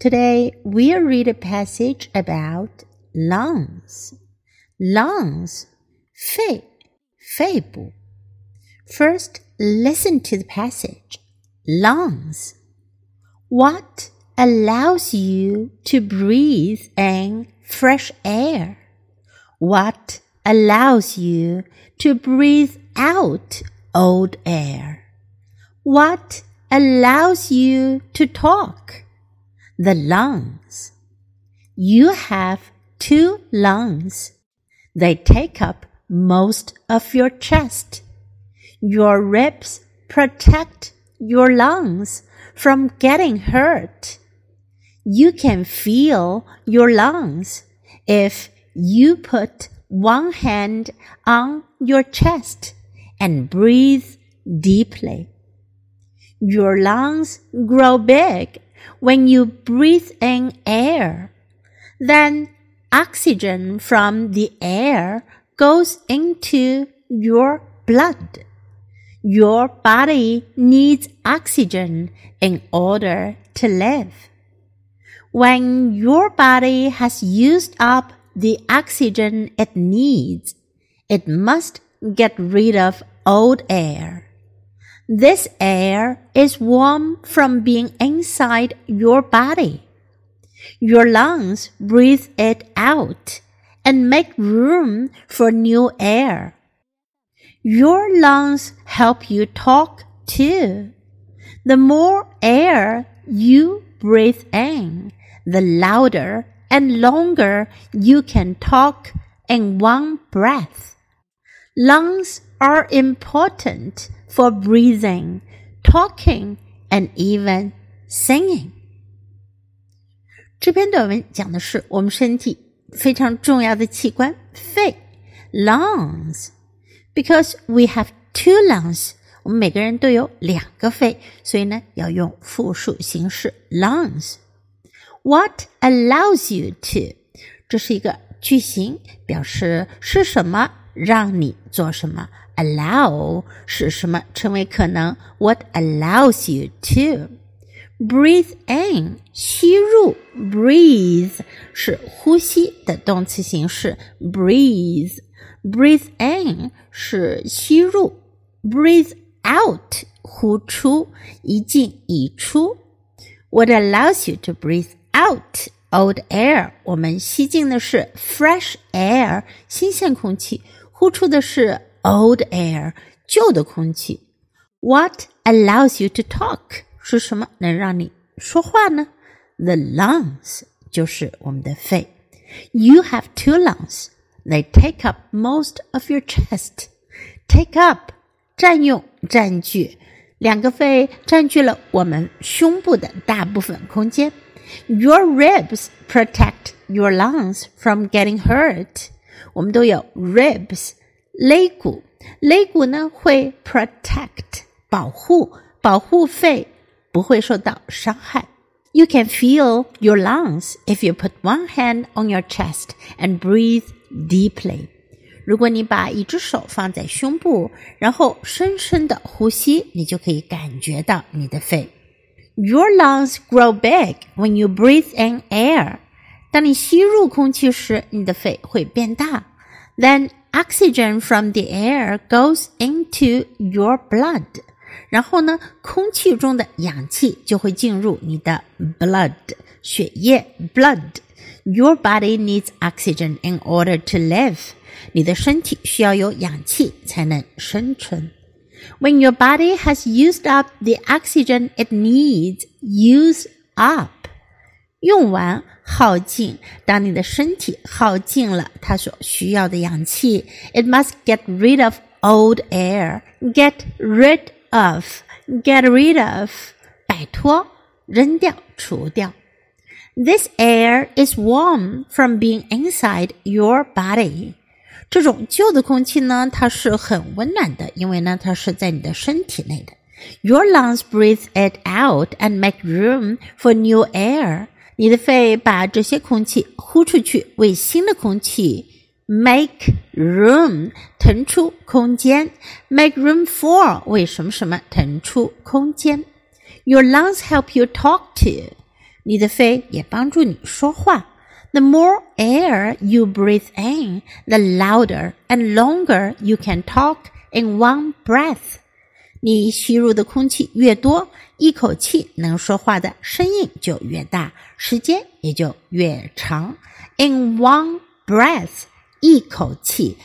Today we'll read a passage about lungs. Lungs, 肺,肺部. First, listen to the passage. Lungs. What allows you to breathe in fresh air? What allows you to breathe out old air? What allows you to talk? The lungs. You have two lungs. They take up most of your chest. Your ribs protect your lungs from getting hurt. You can feel your lungs if you put one hand on your chest and breathe deeply. Your lungs grow big when you breathe in air. Then oxygen from the air goes into your blood. Your body needs oxygen in order to live. When your body has used up the oxygen it needs, it must get rid of old air. This air is warm from being inside your body. Your lungs breathe it out and make room for new air. Your lungs help you talk too. The more air you breathe in, the louder and longer you can talk in one breath. Lungs are important for breathing, talking, and even singing. 这篇短文讲的是我们身体非常重要的器官肺 （lungs）。Because we have two lungs，我们每个人都有两个肺，所以呢要用复数形式 lungs。What allows you to？这是一个句型，表示是什么 让你做什么。allow 使什么成为可能？What allows you to breathe in 吸入？breathe 是呼吸的动词形式，breathe breathe in 是吸入，breathe out 呼出，一进一出。What allows you to breathe out old air？我们吸进的是 fresh air 新鲜空气，呼出的是 old air 旧的空气。What allows you to talk 是什么能让你说话呢？The lungs 就是我们的肺。You have two lungs. They take up most of your chest. Take up 占用、占据，两个肺占据了我们胸部的大部分空间。Your ribs protect your lungs from getting hurt. 我们都有 ribs 肋骨，肋骨呢会 protect 保护，保护肺不会受到伤害。You can feel your lungs if you put one hand on your chest and breathe deeply. 如果你把一只手放在胸部，然后深深的呼吸，你就可以感觉到你的肺。 Your lungs grow big when you breathe in air. 当你吸入空气时，你的肺会变大。Then oxygen from the air goes into your blood. 然后呢，空气中的氧气就会进入你的 blood 血液 blood。Your body needs oxygen in order to live. 你的身体需要有氧气才能生存。 When your body has used up the oxygen it needs, use up. 用完耗尽。当你的身体耗尽了它所需要的氧气，it must get rid of old air. Get rid of, get rid of，摆脱，扔掉，除掉。This air is warm from being inside your body. 这种旧的空气呢，它是很温暖的，因为呢，它是在你的身体内的。Your lungs breathe it out and make room for new air. 你的肺把这些空气呼出去，为新的空气 make room 腾出空间，make room for 为什么什么腾出空间。Your lungs help you talk to，你的肺也帮助你说话。The more air you breathe in, the louder and longer you can talk in one breath. 你吸入的空气越多，一口气能说话的声音就越大，时间也就越长。In one breath，一口气，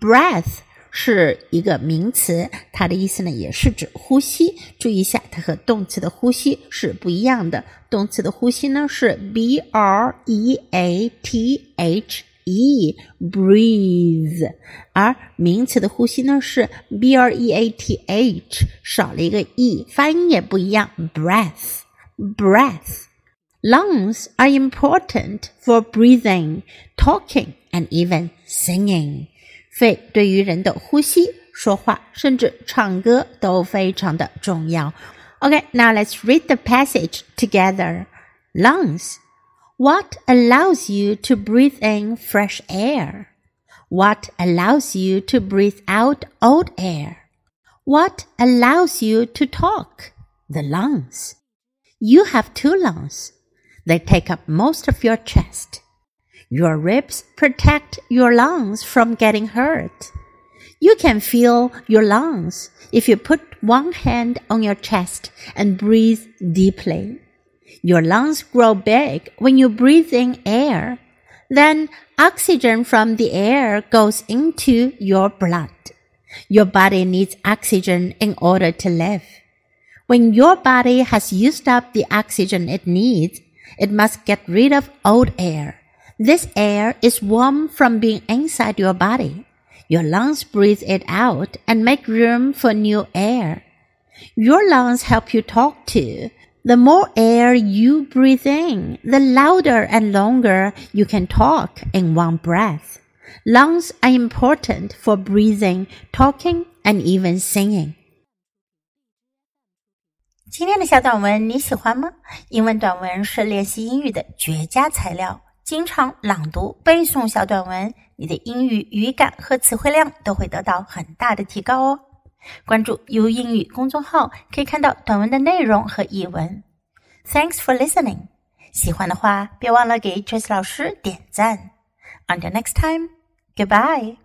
breath。 是一个名词，它的意思呢也是指呼吸。注意一下，它和动词的呼吸是不一样的。动词的呼吸呢是 b r e a t h e，breathe，而名词的呼吸呢是 b r e a t h，少了一个 e，发音也不一样，breath，breath。Lungs are important for breathing, talking, and even singing. 肺对于人的呼吸、说话，甚至唱歌都非常的重要。Okay, now let's read the passage together. Lungs. What allows you to breathe in fresh air? What allows you to breathe out old air? What allows you to talk? The lungs. You have two lungs. They take up most of your chest. Your ribs protect your lungs from getting hurt. You can feel your lungs if you put one hand on your chest and breathe deeply. Your lungs grow big when you breathe in air. Then oxygen from the air goes into your blood. Your body needs oxygen in order to live. When your body has used up the oxygen it needs, it must get rid of old air. This air is warm from being inside your body. Your lungs breathe it out and make room for new air. Your lungs help you talk too. The more air you breathe in, the louder and longer you can talk in one breath. Lungs are important for breathing, talking, and even singing. 今天的小短文你喜欢吗？英文短文是练习英语的绝佳材料。 经常朗读背诵小短文，你的英语语感和词汇量都会得到很大的提高哦。关注 U 英语公众号，可以看到短文的内容和译文。Thanks for listening。喜欢的话，别忘了给 Trace 老师点赞。Until next time，goodbye。